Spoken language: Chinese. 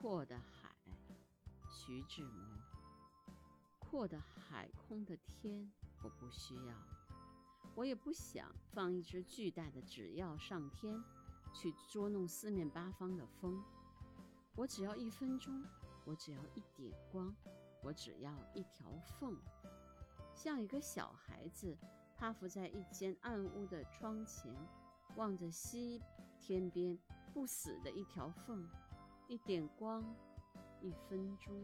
阔的海，徐志摩。阔的海，空的天，我不需要，我也不想放一只巨大的纸鹞上天，去捉弄四面八方的风。我只要一分钟，我只要一点光，我只要一条缝，像一个小孩子趴伏在一间暗屋的窗前，望着西天边不死的一条缝。一点光，一分钟。